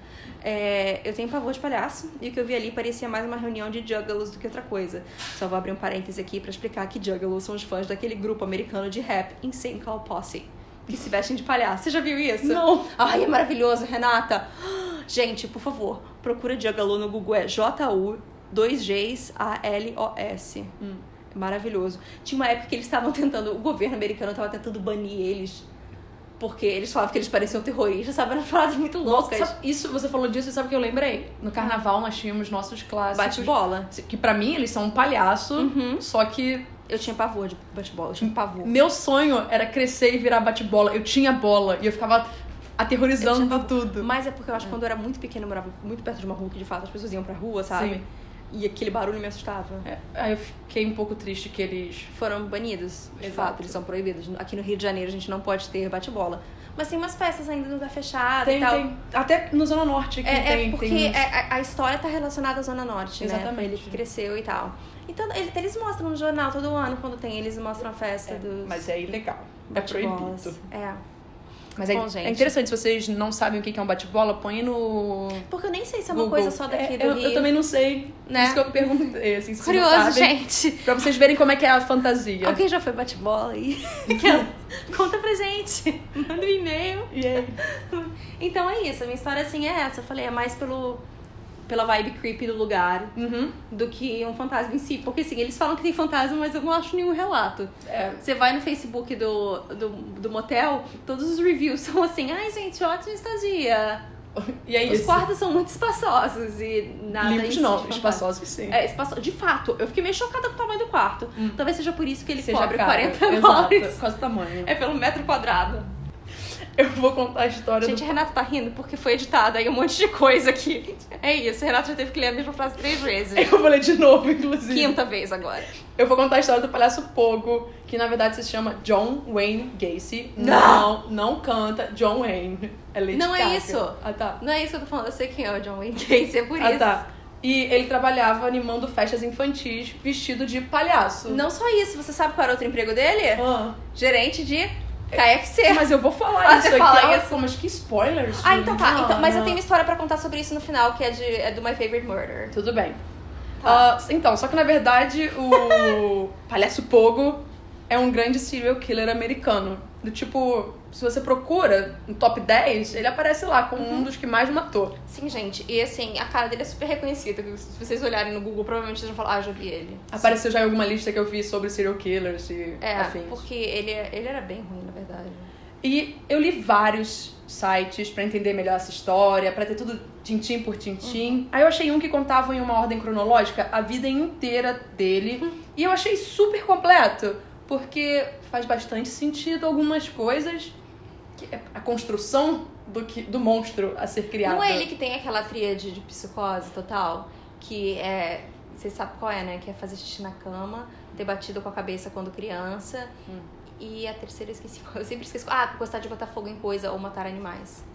É, eu tenho pavor de palhaço, e o que eu vi ali parecia mais uma reunião de juggalos do que outra coisa. Só vou abrir um parêntese aqui pra explicar que juggalos são os fãs daquele grupo americano de rap, Insane Call Posse, que se vestem de palhaço. Você já viu isso? Não. Ai, é maravilhoso, Renata. Gente, por favor, procura Juggalo no Google. É J-U, 2 Gs, A-L-O-S. Hum. É maravilhoso. Tinha uma época que eles estavam tentando, o governo americano estava tentando banir eles. Porque eles falavam que eles pareciam terroristas, sabe? Eram frases muito loucas. Sabe, isso, você falou disso e sabe o que eu lembrei? No carnaval nós tínhamos nossos clássicos. Bate-bola. Que pra mim eles são um palhaço, Uhum. só que Eu tinha pavor de bate-bola, eu tinha pavor. meu sonho era crescer e virar bate-bola. Eu tinha bola e eu ficava aterrorizando Eu tinha tudo. Mas é porque eu acho que quando eu era muito pequena, eu morava muito perto de uma rua que de fato as pessoas iam pra rua, sabe? Sim. E aquele barulho me assustava. É, aí eu fiquei um pouco triste que eles. Foram banidos, de Exato. fato, eles são proibidos. Aqui no Rio de Janeiro a gente não pode ter bate-bola. Mas tem umas festas ainda no lugar fechado Tem, e tal. tem. Até no Zona Norte aqui É, tem. é porque tem uns- é- a, história tá relacionada à Zona Norte, né? Exatamente. Foi ele que cresceu e tal. Então, ele- eles mostram no jornal todo ano, quando tem, eles mostram a festa É, dos Mas é ilegal. É proibido. É. Mas é, Bom, é interessante, se vocês não sabem o que é um bate-bola, põe no. Porque eu nem sei se é uma Google. coisa só daqui É, do eu, Rio. eu também não sei. Né? Por isso que eu perguntei, assim, se Curioso, sabem, gente. Pra vocês verem como é que é a fantasia. Alguém já foi bate-bola aí? Aquela- Conta pra gente. Manda um e-mail. E aí? Então é isso, a minha história assim é essa. Eu falei, é mais pelo, pela vibe creepy do lugar Uhum. do que um fantasma em si. Porque assim, eles falam que tem fantasma, mas eu não acho nenhum relato. É. Você vai no Facebook do, do, do motel, todos os reviews são assim, ai gente, ótima estadia. E é Os isso. quartos são muito espaçosos e nada Limpos não, espaçosos sim. É, espaço... De fato, eu fiquei meio chocada com o tamanho do quarto. Talvez seja por isso que ele Seja cobre caro. 40 Exato, dólares. por causa do tamanho. É pelo metro quadrado. Eu vou contar a história Gente, do... a Renata tá rindo porque foi editado aí um monte de coisa aqui. É isso, a Renata já teve que ler a mesma frase três vezes. Eu vou ler de novo, inclusive. Quinta vez agora. Eu vou contar a história do palhaço Pogo, que na verdade se chama John Wayne Gacy. Não. Não, não canta John Wayne. É Lady Não é isso. Ah, tá. Não é isso que eu tô falando, eu sei quem é o John Wayne Gacy, é por Ah, isso. tá. E ele trabalhava animando festas infantis vestido de palhaço. Não só isso, você sabe qual era outro emprego dele? Ah, Gerente de KFC. mas eu vou falar Ah, isso aqui. fala Ah, isso? Mas que spoilers. Ah, então tá. Então, mas eu não. tenho uma história pra contar sobre isso no final, que é, de, é do My Favorite Murder. Tudo bem. Tá. Ah, então, só que na verdade o palhaço Pogo é um grande serial killer americano. Do tipo, se você procura no top 10, ele aparece lá como Uhum. um dos que mais matou. Sim, gente. E assim, a cara dele é super reconhecida. Se vocês olharem no Google, provavelmente vocês vão falar, ah, já vi ele. Apareceu já em alguma lista que eu vi sobre serial killers e É, afins. porque ele, ele era bem ruim, na verdade. E eu li vários sites pra entender melhor essa história, pra ter tudo tintim por tintim. Aí eu achei um que contava em uma ordem cronológica a vida inteira dele. E eu achei super completo, porque faz bastante sentido algumas coisas. Que é a construção do, que, do monstro a ser criado. Não é ele que tem aquela tríade de psicose total? Que é. Vocês sabem qual é, né? Que é fazer xixi na cama, ter batido com a cabeça quando criança. Hum. E a terceira eu esqueci. Eu sempre esqueço. Ah, gostar de botar fogo em coisa ou matar animais.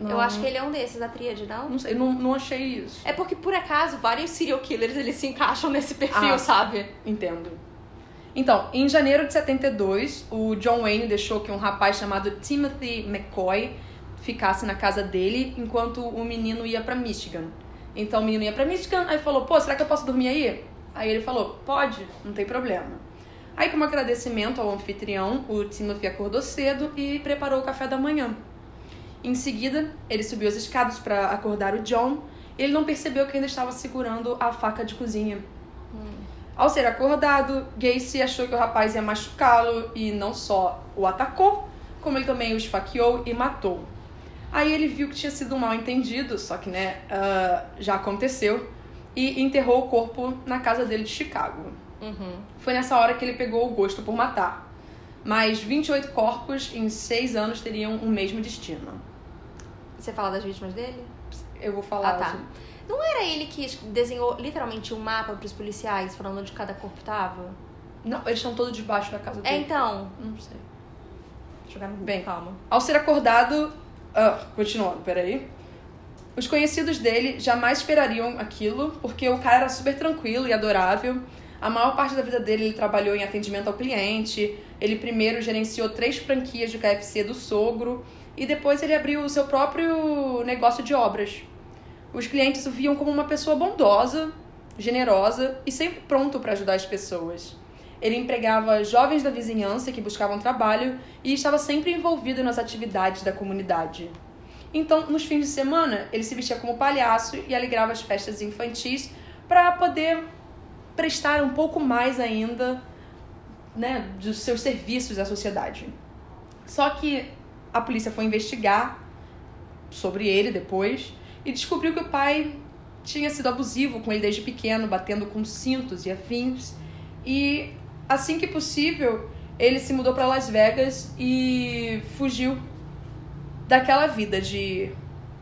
Não- Eu acho que ele é um desses, da tríade, não? Não sei, não, não achei isso. É porque, por acaso, vários serial killers eles se encaixam nesse perfil, Ah. sabe? Entendo. Então, em janeiro de 72, o John Wayne deixou que um rapaz chamado Timothy McCoy ficasse na casa dele enquanto o menino ia pra Michigan. Então o menino ia pra Michigan, aí falou: "Pô, será que eu posso dormir aí?" Aí ele falou: "Pode, não tem problema." Aí, como agradecimento ao anfitrião, o Timothy acordou cedo e preparou o café da manhã. Em seguida, ele subiu as escadas para acordar o John. E ele não percebeu que ainda estava segurando a faca de cozinha. Ao ser acordado, Gacy achou que o rapaz ia machucá-lo e não só o atacou, como ele também o esfaqueou e matou. Aí ele viu que tinha sido um mal entendido, só que né, ah, já aconteceu, e enterrou o corpo na casa dele de Chicago. Uhum. Foi nessa hora que ele pegou o gosto por matar. mas 28 corpos em 6 anos teriam o mesmo destino. Você fala das vítimas dele? Eu vou falar. Ah, tá. assim. Não era ele que desenhou literalmente um mapa pros policiais falando onde cada corpo tava? Não, eles estão todos debaixo da casa É, dele. então. Não sei. Jogar no Google, Bem. calma. Ao ser acordado. Ah, continuando, peraí. Os conhecidos dele jamais esperariam aquilo, porque o cara era super tranquilo e adorável. A maior parte da vida dele ele trabalhou em atendimento ao cliente. Ele primeiro gerenciou três franquias de KFC do sogro e depois ele abriu o seu próprio negócio de obras. Os clientes o viam como uma pessoa bondosa, generosa e sempre pronto para ajudar as pessoas. Ele empregava jovens da vizinhança que buscavam trabalho e estava sempre envolvido nas atividades da comunidade. Então, nos fins de semana, ele se vestia como palhaço e alegrava as festas infantis para poder prestar um pouco mais ainda né, dos seus serviços à sociedade. Só que a polícia foi investigar sobre ele depois e descobriu que o pai tinha sido abusivo com ele desde pequeno, batendo com cintos e afins. E assim que possível, ele se mudou para Las Vegas e fugiu daquela vida de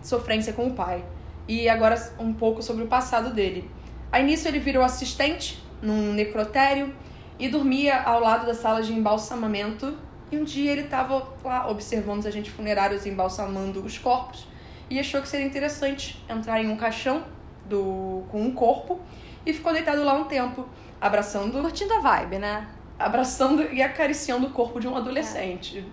sofrência com o pai. E agora um pouco sobre o passado dele. Ao início ele virou assistente num necrotério e dormia ao lado da sala de embalsamamento. E um dia ele estava lá observando os agentes funerários embalsamando os corpos e achou que seria interessante entrar em um caixão do com um corpo e ficou deitado lá um tempo, abraçando, Curtindo a vibe, né? abraçando e acariciando o corpo de um adolescente.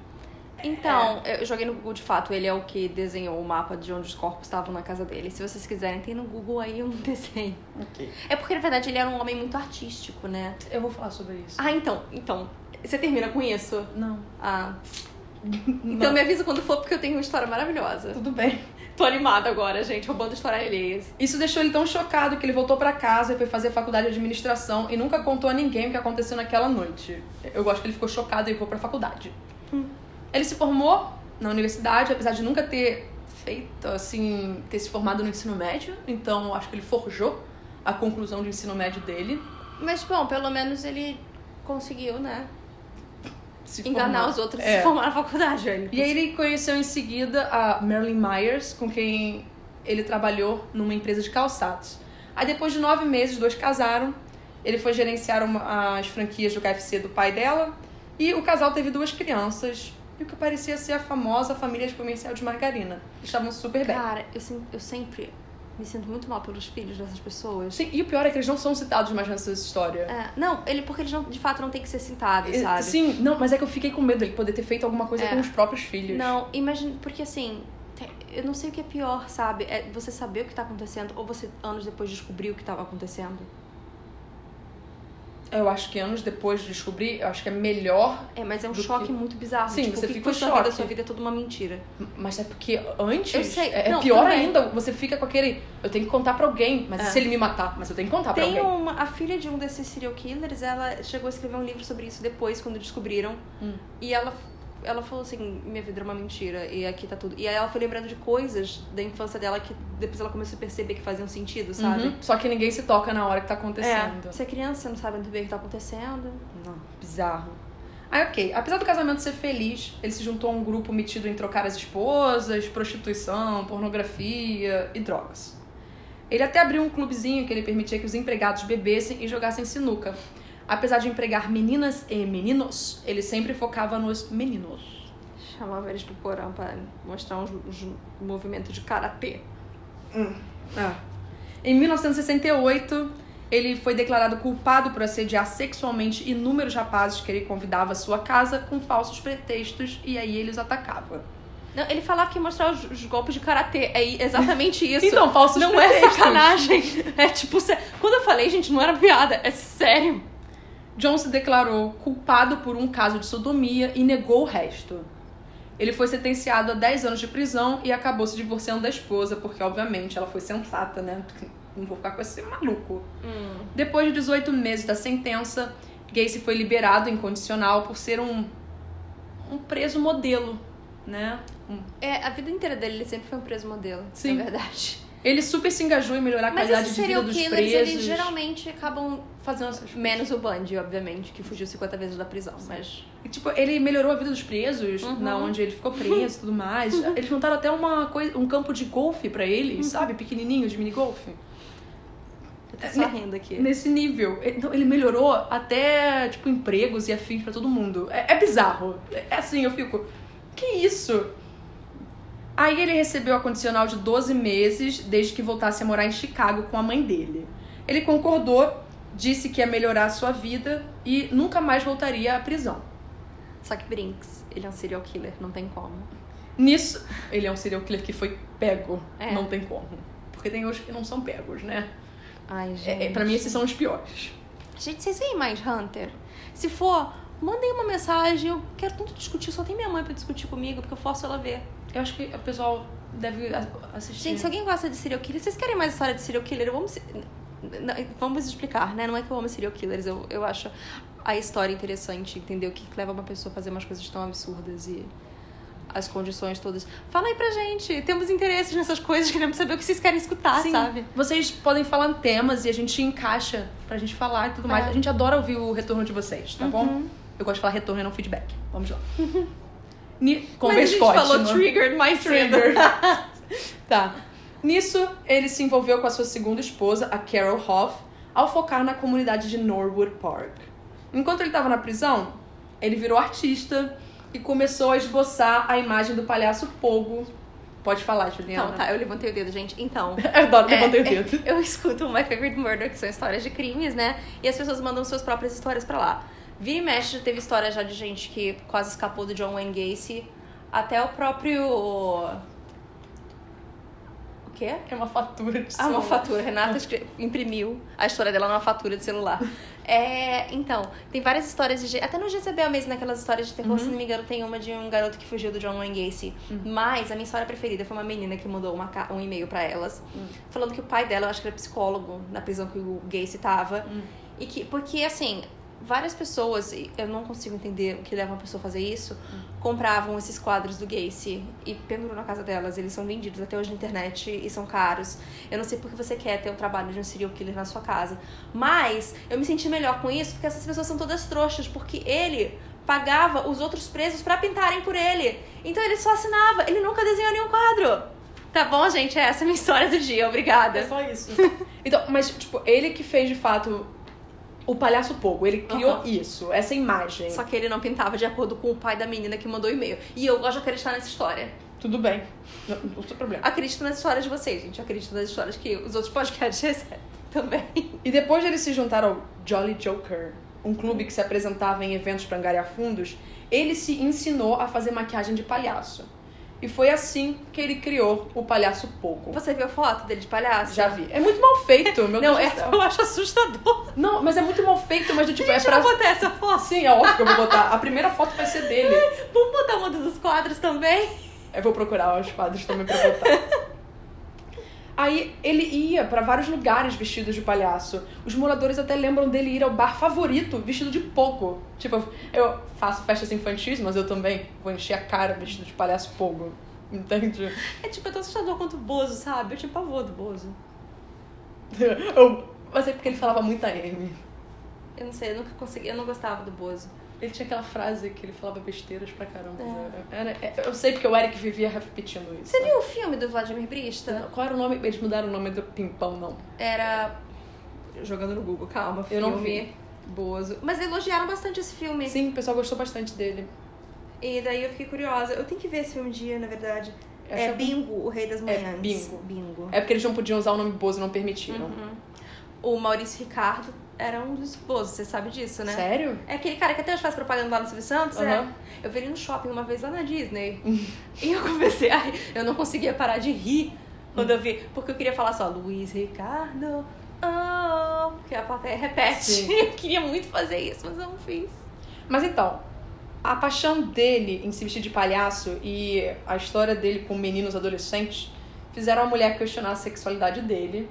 Então, eu joguei no Google de fato, ele é o que desenhou o mapa de onde os corpos estavam na casa dele. Se vocês quiserem, tem no Google aí um desenho. Ok. É porque, na verdade, ele era um homem muito artístico, né? Eu vou falar sobre isso. Ah, então, então. Você termina com isso? Não. Ah. Então me avisa quando for, porque eu tenho uma história maravilhosa. Tudo bem. Tô animada agora, gente, roubando história alheias. Isso deixou ele tão chocado que ele voltou pra casa e foi fazer faculdade de administração e nunca contou a ninguém o que aconteceu naquela noite. Eu gosto que ele ficou chocado e foi pra faculdade. Ele se formou na universidade, apesar de nunca ter feito, assim, ter se formado no ensino médio. Então, acho que ele forjou a conclusão de ensino médio dele. Mas, bom, pelo menos ele conseguiu, né? Se Enganar formar. os outros e É. se formar na faculdade, velho. E aí ele conheceu em seguida a Marilyn Myers, com quem ele trabalhou numa empresa de calçados. Aí depois de nove meses, os dois casaram. Ele foi gerenciar uma- as franquias do KFC do pai dela. E o casal teve duas crianças. E o que parecia ser a famosa família de comercial de margarina. Estavam super bem. Cara, eu, eu sempre me sinto muito mal pelos filhos dessas pessoas. Sim, e o pior é que eles não são citados mais nessa história. É, não, ele, porque eles não, de fato não tem que ser citados, sabe? Sim, não, mas é que eu fiquei com medo dele poder ter feito alguma coisa É. com os próprios filhos. Não, imagina, porque assim, eu não sei o que é pior, sabe? É você saber o que tá acontecendo ou você anos depois descobrir o que tava acontecendo. Eu acho que anos depois de descobrir, eu acho que é melhor É, mas é um choque que- muito bizarro. Sim, tipo, você fica em sua vida? choque. Sua vida é toda uma mentira. Mas é porque antes Eu sei. é é Não, pior bem. ainda. Você fica com aquele. Eu tenho que contar pra alguém, mas É. se ele me matar? Mas eu tenho que contar pra Tem alguém. uma. A filha de um desses serial killers, ela chegou a escrever um livro sobre isso depois, quando descobriram. Hum. E ela, ela falou assim: minha vida era uma mentira e aqui tá tudo. E aí ela foi lembrando de coisas da infância dela que depois ela começou a perceber que faziam sentido, sabe? Uhum. Só que ninguém se toca na hora que tá acontecendo. É, você é criança, você não sabe muito bem o que tá acontecendo. Não, bizarro. Aí, ok. Apesar do casamento ser feliz, ele se juntou a um grupo metido em trocar as esposas, prostituição, pornografia e drogas. Ele até abriu um clubezinho que ele permitia que os empregados bebessem e jogassem sinuca. Apesar de empregar meninas e meninos, ele sempre focava nos meninos. Chamava eles pro porão pra mostrar uns, uns movimentos de karatê. Ah. Em 1968, ele foi declarado culpado por assediar sexualmente inúmeros rapazes que ele convidava à sua casa com falsos pretextos e aí ele os atacava. Não, ele falava que ia mostrar os, os golpes de karatê. É exatamente isso. Então, falsos Não pretextos. é sacanagem. É tipo, sé- quando eu falei, gente, não era piada, é sério. John se declarou culpado por um caso de sodomia e negou o resto. Ele foi sentenciado a 10 anos de prisão e acabou se divorciando da esposa, porque obviamente ela foi sensata, né? Não vou ficar com esse maluco. Depois de 18 meses da sentença, Gacy foi liberado incondicional por ser um, um preso modelo, né? Um- É, a vida inteira dele, ele sempre foi um preso modelo, Sim. na verdade. Ele super se engajou em melhorar a Mas qualidade esses de vida serial dos killers, presos. eles geralmente acabam essas coisas. menos o Bundy, obviamente, que fugiu 50 vezes da prisão, mas E, tipo, ele melhorou a vida dos presos, Uhum. na onde ele ficou preso e tudo mais. Eles montaram até uma coisa, um campo de golfe pra ele, Uhum. sabe? Pequenininho, de mini golfe. eu tô só rindo aqui. Nesse nível. Então, ele melhorou até, tipo, empregos e afins pra todo mundo. É, é bizarro. É assim, eu fico... Que isso? Aí ele recebeu a condicional de 12 meses, desde que voltasse a morar em Chicago com a mãe dele. Ele concordou, disse que ia melhorar a sua vida e nunca mais voltaria à prisão. Só que Brinks, ele é um serial killer, não tem como. Nisso, ele é um serial killer que foi pego. É. Não tem como. Porque tem os que não são pegos, né? Ai, gente. É, é, pra mim, esses são os piores. Gente, vocês veem mais Hunter? Se for, mandem uma mensagem. Eu quero tanto discutir, só tem minha mãe pra discutir comigo, porque eu forço ela a ver. Eu acho que o pessoal deve assistir. Gente, se alguém gosta de serial killer, vocês querem mais história de serial killer? Vamos, vamos explicar, né? Não é que eu amo serial killers, eu, eu acho a história interessante, entender o que leva uma pessoa a fazer umas coisas tão absurdas e as condições todas. Fala aí pra gente, temos interesses nessas coisas, queremos saber o que vocês querem escutar, Sim. sabe? Vocês podem falar temas e a gente encaixa pra gente falar e tudo mais. É. A gente adora ouvir o retorno de vocês, tá bom? Uhum. Eu gosto de falar retorno e não feedback. Vamos lá. Ni- Com Mas a gente Scott, falou né? triggered, mais triggered. Tá. Nisso, ele se envolveu com a sua segunda esposa, a Carol Hoff, ao focar na comunidade de Norwood Park. Enquanto ele estava na prisão, ele virou artista e começou a esboçar a imagem do palhaço Pogo. Pode falar, Juliana. Então, tá, eu levantei o dedo, gente. Então, Eu adoro, levantei o É, dedo. Eu escuto My Favorite Murder, que são histórias de crimes, né? E as pessoas mandam suas próprias histórias pra lá. Vira e mexe, teve história já de gente que quase escapou do John Wayne Gacy. Até o próprio... O quê? É uma fatura de Ah, uma celular. fatura. Renata imprimiu a história dela numa fatura de celular. É, então, tem várias histórias de. Até no Jezebel mesmo, naquelas histórias de terror, se não me engano, tem uma de um garoto que fugiu do John Wayne Gacy. Mas a minha história preferida foi uma menina que mandou uma um e-mail pra elas, falando que o pai dela, eu acho que era psicólogo na prisão que o Gacy tava. E que, porque assim, várias pessoas, e eu não consigo entender o que leva uma pessoa a fazer isso, compravam esses quadros do Gacy e penduram na casa delas. Eles são vendidos até hoje na internet e são caros. Eu não sei porque você quer ter o trabalho de um serial killer na sua casa. Mas eu me senti melhor com isso porque essas pessoas são todas trouxas, porque ele pagava os outros presos pra pintarem por ele. Então ele só assinava, ele nunca desenhou nenhum quadro. Tá bom, gente? Essa é a minha história do dia. Obrigada. É só isso. então, mas, tipo, ele que fez de fato o palhaço Pogo, ele criou Aham. isso, essa imagem. Só que ele não pintava de acordo com o pai da menina que mandou o e-mail. E eu gosto de acreditar nessa história. Tudo bem. Não, não tem problema. Acredito nas histórias de vocês, gente. Acredito nas histórias que os outros podcasts recebem também. E depois de ele se juntar ao Jolly Joker, um clube que se apresentava em eventos para angariar fundos, ele se ensinou a fazer maquiagem de palhaço. E foi assim que ele criou o palhaço Pogo. Você viu a foto dele de palhaço? Já vi. É muito mal feito, meu Não, Deus é, eu acho assustador. Não, mas é muito mal feito, mas do tipo, a é gente pra. vai botar essa foto. Sim, é óbvio que eu vou botar. A primeira foto vai ser dele. Vamos botar uma dos quadros também? Eu vou procurar os quadros também pra botar. Aí ele ia pra vários lugares vestidos de palhaço. Os moradores até lembram dele ir ao bar favorito vestido de pogo. Tipo, eu faço festas infantis, mas eu também vou encher a cara vestido de palhaço pogo. Entende? É tipo, é tão assustador quanto o Bozo, sabe? Eu tinha pavor do Bozo. Eu, mas é porque ele falava muita M. Eu não sei, eu nunca consegui, eu não gostava do Bozo. Ele tinha aquela frase que ele falava besteiras pra caramba. É. Era- é- eu sei porque o Eric vivia repetindo isso. Você viu o filme do Vladimir Brista? Qual era o nome? Eles mudaram o nome do Pimpão, não. Era. Jogando no Google, calma. Eu não filme Bozo. Mas elogiaram bastante esse filme. Sim, o pessoal gostou bastante dele. E daí eu fiquei curiosa. Eu tenho que ver esse filme um dia, na verdade. Eu É que- Bingo, o Rei das Manhãs. Bingo. Bingo. É porque eles não podiam usar o nome Bozo e não permitiram. Uhum. O Maurício Ricardo era um dos Bozos, você sabe disso, né? Sério? É aquele cara que até hoje faz propaganda lá no Silvio Santos, é. Aham. Eu vi ele no shopping uma vez lá na Disney. e eu comecei a rir. Eu não conseguia parar de rir quando eu vi. Porque eu queria falar só, Luiz Ricardo, oh, que a plateia repete. Sim. Eu queria muito fazer isso, mas eu não fiz. Mas então, a paixão dele em se vestir de palhaço e a história dele com meninos adolescentes fizeram a mulher questionar a sexualidade dele.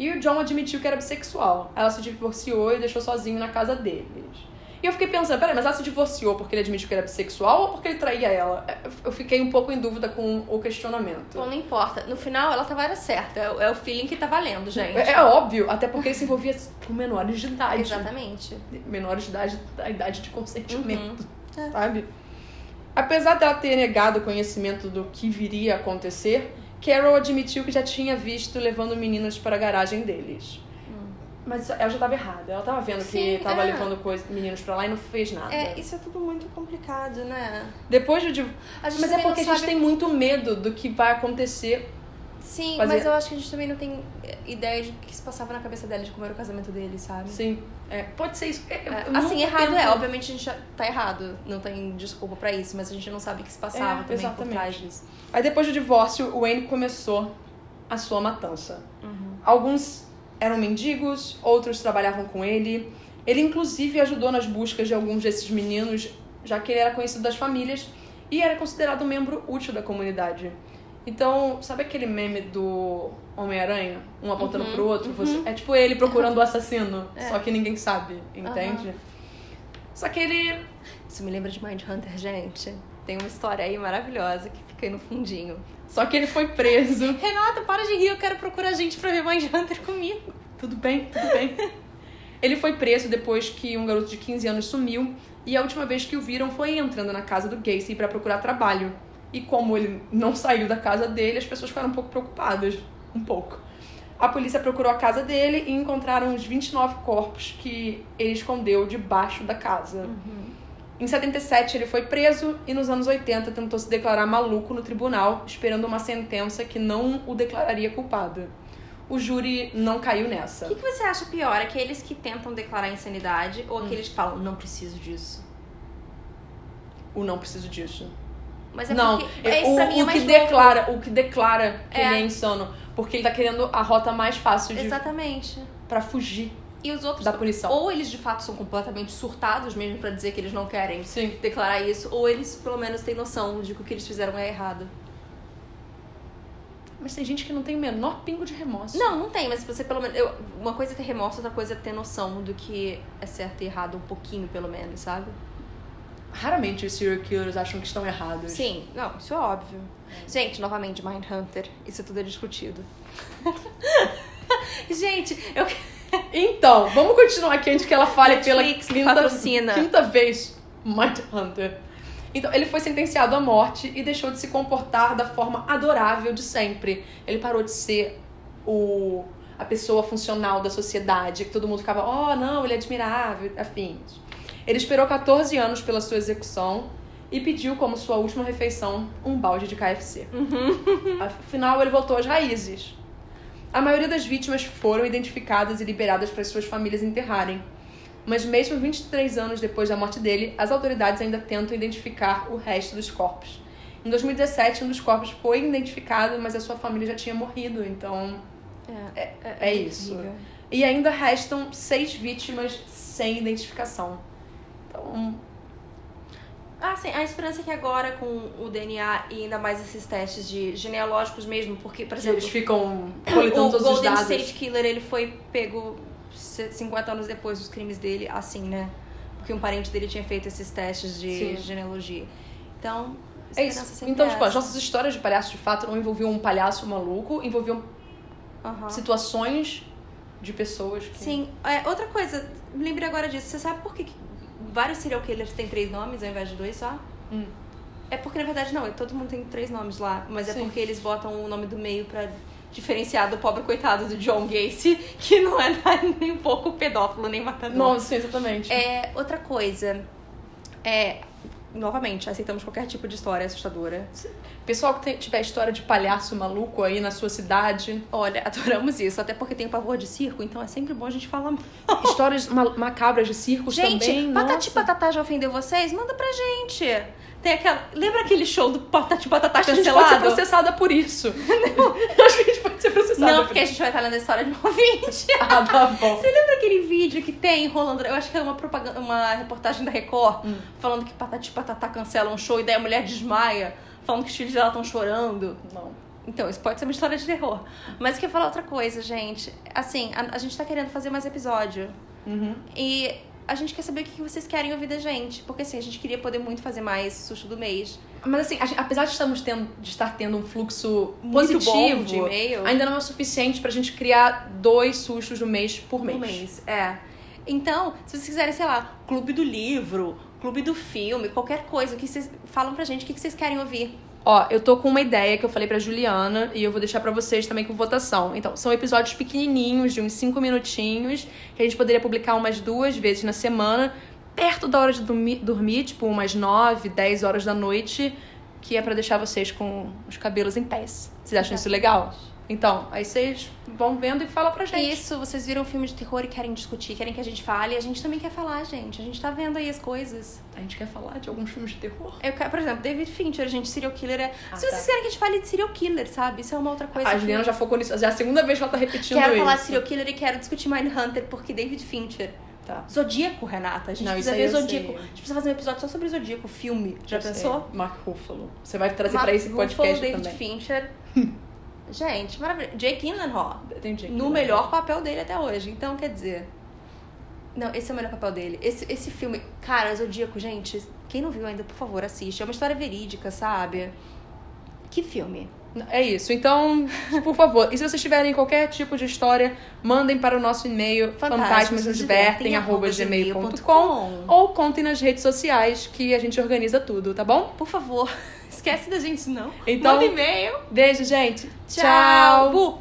E o John admitiu que era bissexual. Ela se divorciou e deixou sozinho na casa deles. E eu fiquei pensando, peraí, mas ela se divorciou porque ele admitiu que era bissexual ou porque ele traía ela? É, Eu fiquei um pouco em dúvida com o questionamento. Bom, não importa. No final, ela tava era certa. É o- é o feeling que tá valendo, gente. É, é óbvio, até porque ele se envolvia com menores de idade. Exatamente. Menores de idade, da idade de consentimento, Uhum. É. sabe? Apesar dela ter negado o conhecimento do que viria a acontecer, Carol admitiu que já tinha visto levando meninas para a garagem deles. Mas ela já estava errada. Ela estava vendo que Sim, estava é. levando coisa, meninos para lá e não fez nada. É, isso é tudo muito complicado, né? Depois de. div- A gente Mas é porque a gente sabe- tem muito medo do que vai acontecer. Sim, fazer- mas eu acho que a gente também não tem é, ideia de o que se passava na cabeça dela de como era o casamento dele, sabe? Sim. É, pode ser isso. É, É, assim, errado tento- é, obviamente a gente tá errado, não tem desculpa pra isso, mas a gente não sabe o que se passava É, também exatamente. por trás disso. Aí depois do divórcio, o Wayne começou a sua matança. Uhum. Alguns eram mendigos, outros trabalhavam com ele. Ele, inclusive, ajudou nas buscas de alguns desses meninos, já que ele era conhecido das famílias e era considerado um membro útil da comunidade. Então, sabe aquele meme do Homem-Aranha? Um apontando Uhum, pro outro? uhum. Você- é tipo ele procurando o assassino, É. só que ninguém sabe, entende? Só que ele Isso me lembra de Mindhunter, gente. Tem uma história aí maravilhosa que fica aí no fundinho. Só que ele foi preso. Renata, para de rir, eu quero procurar gente pra ver Mindhunter comigo. Tudo bem, tudo bem. Ele foi preso depois que um garoto de 15 anos sumiu e a última vez que o viram foi entrando na casa do Gacy para procurar trabalho. E como ele não saiu da casa dele, as pessoas ficaram um pouco preocupadas. Um pouco. A polícia procurou a casa dele e encontraram os 29 corpos que ele escondeu debaixo da casa. Em 77, ele foi preso e nos anos 80 tentou se declarar maluco no tribunal, esperando uma sentença que não o declararia culpado. O júri não caiu O nessa. que, que você acha pior? Aqueles que tentam declarar insanidade ou aqueles que falam, não preciso disso? O não preciso disso. Mas é não, porque. é, esse o, pra mim é o que louco. declara, o que declara que É. ele é insano, porque ele tá querendo a rota mais fácil de Exatamente. para fugir E os outros. da punição. Ou eles de fato são completamente surtados mesmo pra dizer que eles não querem Sim. declarar isso, ou eles pelo menos têm noção de que o que eles fizeram é errado. Mas tem gente que não tem o menor pingo de remorso. Não, não tem, mas você pelo menos. eu- uma coisa é ter remorso, outra coisa é ter noção do que é certo e errado, um pouquinho pelo menos, sabe? Raramente os serial killers acham que estão errados. Sim, não, isso é óbvio. Gente, novamente, Mindhunter, isso tudo é discutido. Gente, eu. Então, vamos continuar aqui antes que ela fale pela Netflix, quinta, patrocina. quinta vez Mindhunter. Então, ele foi sentenciado à morte e deixou de se comportar da forma adorável de sempre. Ele parou de ser o a pessoa funcional da sociedade, que todo mundo ficava, oh, não, ele é admirável, afins. Ele esperou 14 anos pela sua execução e pediu como sua última refeição um balde de KFC. Afinal, ele voltou às raízes. A maioria das vítimas foram identificadas e liberadas para as suas famílias enterrarem. Mas mesmo 23 anos depois da morte dele, as autoridades ainda tentam identificar o resto dos corpos. Em 2017, um dos corpos foi identificado, mas a sua família já tinha morrido, então... É, é isso. E ainda restam seis vítimas sem identificação. Ah, sim, a esperança é que agora com o DNA e ainda mais esses testes de genealógicos mesmo, porque, por exemplo, eles ficam coletando o todos os Golden dados. State Killer, ele foi pego c- 50 anos depois dos crimes dele, assim, né? Porque um parente dele tinha feito esses testes de Sim. genealogia. Então, É isso. Então, é tipo, as nossas histórias de palhaço de fato não envolviam um palhaço maluco, envolviam situações de pessoas que... Sim, é, outra coisa, me lembrei agora disso. Você sabe por que que vários serial killers têm três nomes ao invés de dois só? Hum. É porque, na verdade, não, todo mundo tem três nomes lá, mas é Sim. porque eles botam o nome do meio pra diferenciar do pobre coitado do John Gacy, que não é nem um pouco pedófilo, nem matador. Não, sim, exatamente. É, outra coisa, é, novamente, aceitamos qualquer tipo de história assustadora. Pessoal que tiver história de palhaço maluco aí na sua cidade, Olha, adoramos isso, até porque tem o pavor de circo, então é sempre bom a gente falar histórias ma- macabras de circos Gente, também. Patati nossa. Patatá já ofendeu vocês? Manda pra gente. Tem aquela. Lembra aquele show do Patati Patatá A gente cancelado? pode ser processada por isso. Eu acho que a gente pode ser processada Não, por porque a isso. gente vai estar lendo a história de um ouvinte. Ah, tá bom. Você lembra aquele vídeo que tem rolando? Eu acho que é uma propaganda, uma reportagem da Record Hum. falando que Patati Patatá cancela um show e daí a mulher desmaia, falando que os filhos dela estão chorando. Não. Então, isso pode ser uma história de terror. Mas eu queria falar outra coisa, gente. Assim, a, a gente tá querendo fazer mais episódio. Uhum. E a gente quer saber o que vocês querem ouvir da gente. Porque assim, a gente queria poder muito fazer mais susto do mês. Mas assim, gente- apesar de, estamos tendo, de estar tendo um fluxo Muito positivo, de e-mail. ainda não é o suficiente pra gente criar dois sustos no mês por mês. Um mês. É. Então, se vocês quiserem, sei lá, clube do livro, clube do filme, qualquer coisa, que vocês falam pra gente o que vocês querem ouvir. Ó, eu tô com uma ideia que eu falei pra Juliana e eu vou deixar pra vocês também com votação. Então, são episódios pequenininhos, de uns 5 minutinhos, que a gente poderia publicar umas duas vezes na semana, perto da hora de dormir, tipo umas 9, 10 horas da noite, que é pra deixar vocês com os cabelos em pés. Vocês acham isso legal? Então, aí vocês vão vendo e falam pra gente. Isso, vocês viram filme de terror e querem discutir, querem que a gente fale, a gente também quer falar, gente. A gente tá vendo aí as coisas. A gente quer falar de alguns filmes de terror? Eu quero, por exemplo, David Fincher, gente, serial killer é. Ah, Se tá. vocês querem que a gente fale de serial killer, sabe? Isso é uma outra coisa. A que- Juliana já focou nisso. Já é a segunda vez que ela tá repetindo Quero isso. falar de serial killer e quero discutir Mindhunter, porque David Fincher. Tá. Zodíaco, Renata. A gente Não, precisa ver Zodíaco. sei. A gente precisa fazer um episódio só sobre Zodíaco, filme. Já Eu sei. pensou? Mark Ruffalo. Você vai trazer Mark pra esse Ruffalo, podcast David também. Fincher. gente, maravilhoso. Jake Gyllenhaal. Entendi. No melhor papel dele até hoje. Então, quer dizer... Não, esse é o melhor papel dele. Esse, esse filme... Cara, Zodíaco, gente... Quem não viu ainda, por favor, assiste. É uma história verídica, sabe? Que filme? É isso. Então, por favor, e se vocês tiverem qualquer tipo de história, mandem para o nosso e-mail fantasmasnosdivertem.gmail.com ou contem nas redes sociais que a gente organiza tudo, tá bom? Por favor, esquece da gente não. Então- Manda e-mail. Beijo, gente. Tchau. Bu.